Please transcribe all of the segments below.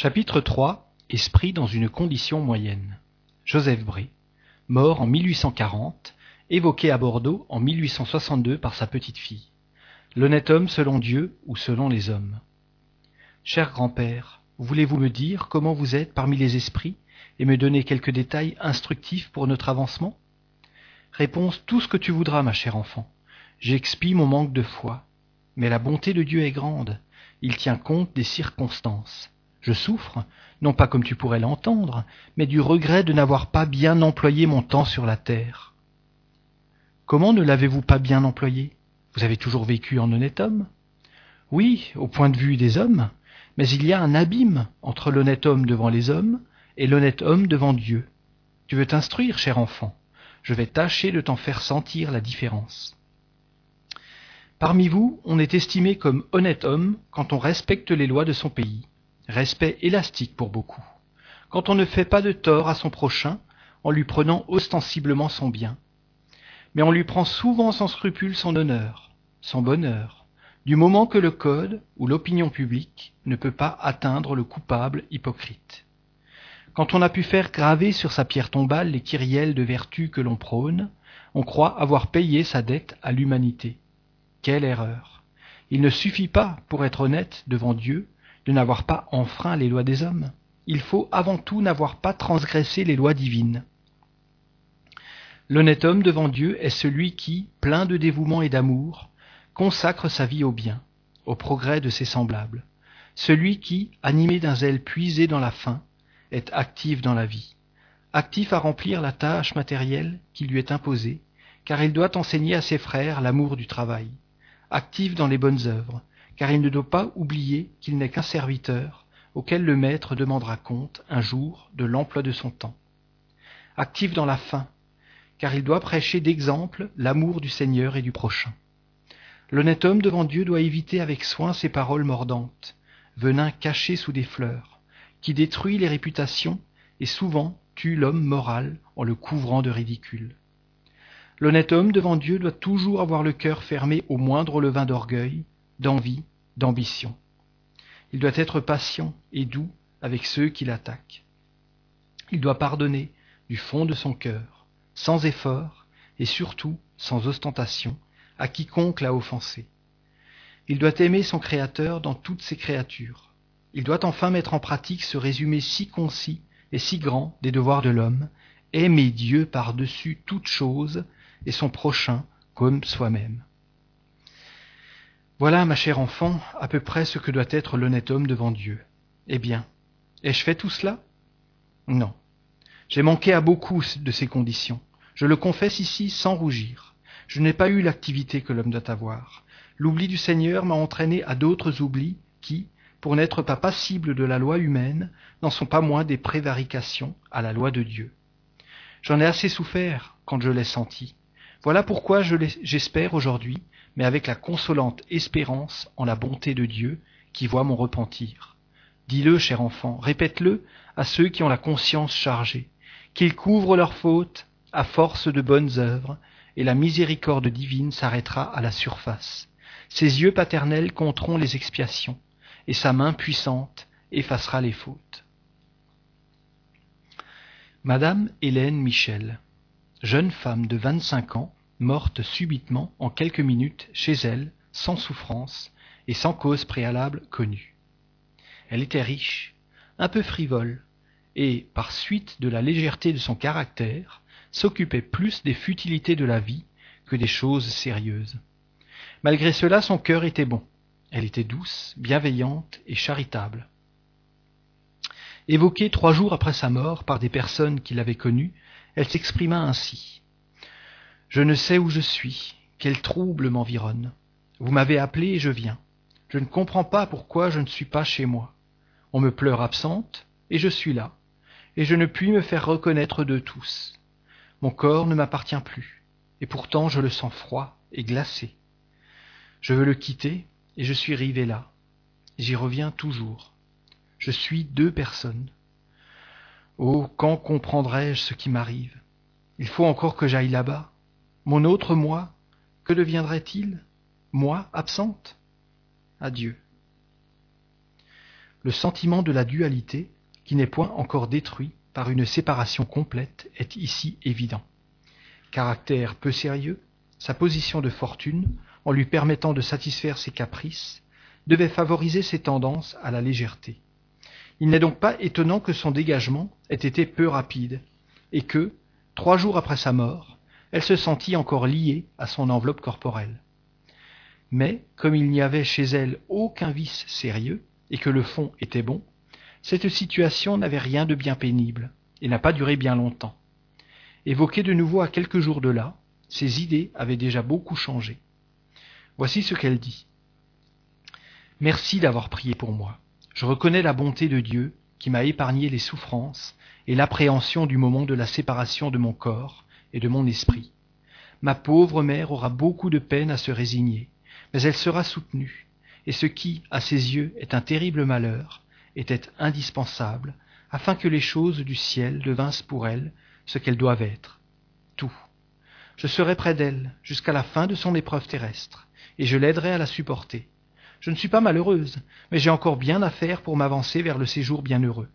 Chapitre 3 Esprit dans une condition moyenne. Joseph Bré, mort en 1840, évoqué à Bordeaux en 1862 par sa petite-fille. L'honnête homme selon Dieu ou selon les hommes. Cher grand-père, voulez-vous me dire comment vous êtes parmi les esprits et me donner quelques détails instructifs pour notre avancement? Réponse tout ce que tu voudras, ma chère enfant. J'expie mon manque de foi. Mais la bonté de Dieu est grande. Il tient compte des circonstances. Je souffre, non pas comme tu pourrais l'entendre, mais du regret de n'avoir pas bien employé mon temps sur la terre. Comment ne l'avez-vous pas bien employé? Vous avez toujours vécu en honnête homme? Oui, au point de vue des hommes, mais il y a un abîme entre l'honnête homme devant les hommes et l'honnête homme devant Dieu. Tu veux t'instruire, cher enfant? Je vais tâcher de t'en faire sentir la différence. Parmi vous, on est estimé comme honnête homme quand on respecte les lois de son pays respect élastique pour beaucoup, quand on ne fait pas de tort à son prochain en lui prenant ostensiblement son bien. Mais on lui prend souvent sans scrupule son honneur, son bonheur, du moment que le code ou l'opinion publique ne peut pas atteindre le coupable hypocrite. Quand on a pu faire graver sur sa pierre tombale les kyrielles de vertu que l'on prône, on croit avoir payé sa dette à l'humanité. Quelle erreur. Il ne suffit pas, pour être honnête devant Dieu, de n'avoir pas enfreint les lois des hommes. Il faut avant tout n'avoir pas transgressé les lois divines. L'honnête homme devant Dieu est celui qui, plein de dévouement et d'amour, consacre sa vie au bien, au progrès de ses semblables, celui qui, animé d'un zèle puisé dans la faim, est actif dans la vie, actif à remplir la tâche matérielle qui lui est imposée, car il doit enseigner à ses frères l'amour du travail, actif dans les bonnes œuvres, car il ne doit pas oublier qu'il n'est qu'un serviteur auquel le maître demandera compte un jour de l'emploi de son temps. Actif dans la faim, car il doit prêcher d'exemple l'amour du Seigneur et du prochain. L'honnête homme devant Dieu doit éviter avec soin ces paroles mordantes, venin caché sous des fleurs, qui détruit les réputations et souvent tue l'homme moral en le couvrant de ridicule. L'honnête homme devant Dieu doit toujours avoir le cœur fermé au moindre levain d'orgueil, d'envie, d'ambition. Il doit être patient et doux avec ceux qui l'attaquent. Il doit pardonner du fond de son cœur, sans effort et surtout sans ostentation, à quiconque l'a offensé. Il doit aimer son Créateur dans toutes ses créatures. Il doit enfin mettre en pratique ce résumé si concis et si grand des devoirs de l'homme, aimer Dieu par-dessus toute chose et son prochain comme soi-même. Voilà, ma chère enfant, à peu près ce que doit être l'honnête homme devant Dieu. Eh bien, ai-je fait tout cela? Non. J'ai manqué à beaucoup de ces conditions. Je le confesse ici sans rougir. Je n'ai pas eu l'activité que l'homme doit avoir. L'oubli du Seigneur m'a entraîné à d'autres oublis qui, pour n'être pas passibles de la loi humaine, n'en sont pas moins des prévarications à la loi de Dieu. J'en ai assez souffert quand je l'ai senti. Voilà pourquoi j'espère aujourd'hui mais avec la consolante espérance en la bonté de Dieu qui voit mon repentir. Dis-le, cher enfant, répète-le à ceux qui ont la conscience chargée, qu'ils couvrent leurs fautes à force de bonnes œuvres, et la miséricorde divine s'arrêtera à la surface. Ses yeux paternels compteront les expiations, et sa main puissante effacera les fautes. Madame Hélène Michel, jeune femme de vingt-cinq ans, morte subitement en quelques minutes chez elle, sans souffrance et sans cause préalable connue. Elle était riche, un peu frivole, et, par suite de la légèreté de son caractère, s'occupait plus des futilités de la vie que des choses sérieuses. Malgré cela, son cœur était bon. Elle était douce, bienveillante et charitable. Évoquée trois jours après sa mort par des personnes qui l'avaient connue, elle s'exprima ainsi. Je ne sais où je suis, quel trouble m'environne. Vous m'avez appelé et je viens. Je ne comprends pas pourquoi je ne suis pas chez moi. On me pleure absente, et je suis là, et je ne puis me faire reconnaître de tous. Mon corps ne m'appartient plus, et pourtant je le sens froid et glacé. Je veux le quitter, et je suis rivé là. J'y reviens toujours. Je suis deux personnes. Oh, quand comprendrai-je ce qui m'arrive? Il faut encore que j'aille là-bas, mon autre moi, que deviendrait-il? Moi absente? Adieu. Le sentiment de la dualité, qui n'est point encore détruit par une séparation complète, est ici évident. Caractère peu sérieux, sa position de fortune, en lui permettant de satisfaire ses caprices, devait favoriser ses tendances à la légèreté. Il n'est donc pas étonnant que son dégagement ait été peu rapide, et que, trois jours après sa mort, elle se sentit encore liée à son enveloppe corporelle. Mais, comme il n'y avait chez elle aucun vice sérieux, et que le fond était bon, cette situation n'avait rien de bien pénible, et n'a pas duré bien longtemps. Évoquée de nouveau à quelques jours de là, ses idées avaient déjà beaucoup changé. Voici ce qu'elle dit. Merci d'avoir prié pour moi. Je reconnais la bonté de Dieu qui m'a épargné les souffrances et l'appréhension du moment de la séparation de mon corps et de mon esprit. Ma pauvre mère aura beaucoup de peine à se résigner, mais elle sera soutenue, et ce qui, à ses yeux, est un terrible malheur, était indispensable, afin que les choses du ciel devinssent pour elle ce qu'elles doivent être. Tout. Je serai près d'elle jusqu'à la fin de son épreuve terrestre, et je l'aiderai à la supporter. Je ne suis pas malheureuse, mais j'ai encore bien à faire pour m'avancer vers le séjour bienheureux.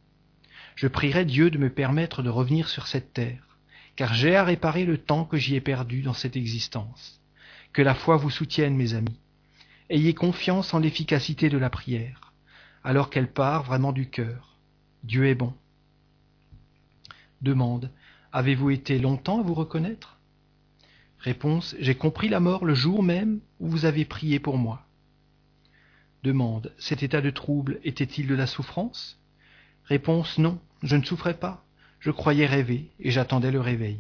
Je prierai Dieu de me permettre de revenir sur cette terre, car j'ai à réparer le temps que j'y ai perdu dans cette existence. Que la foi vous soutienne, mes amis. Ayez confiance en l'efficacité de la prière, alors qu'elle part vraiment du cœur. Dieu est bon. Demande. Avez-vous été longtemps à vous reconnaître? Réponse. J'ai compris la mort le jour même où vous avez prié pour moi. Demande. Cet état de trouble était-il de la souffrance? Réponse. Non, je ne souffrais pas. Je croyais rêver et j'attendais le réveil.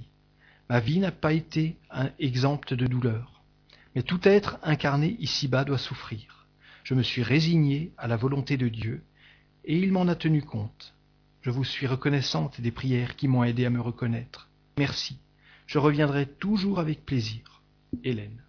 Ma vie n'a pas été exempte de douleur. Mais tout être incarné ici-bas doit souffrir. Je me suis résigné à la volonté de Dieu et il m'en a tenu compte. Je vous suis reconnaissante des prières qui m'ont aidé à me reconnaître. Merci. Je reviendrai toujours avec plaisir. Hélène.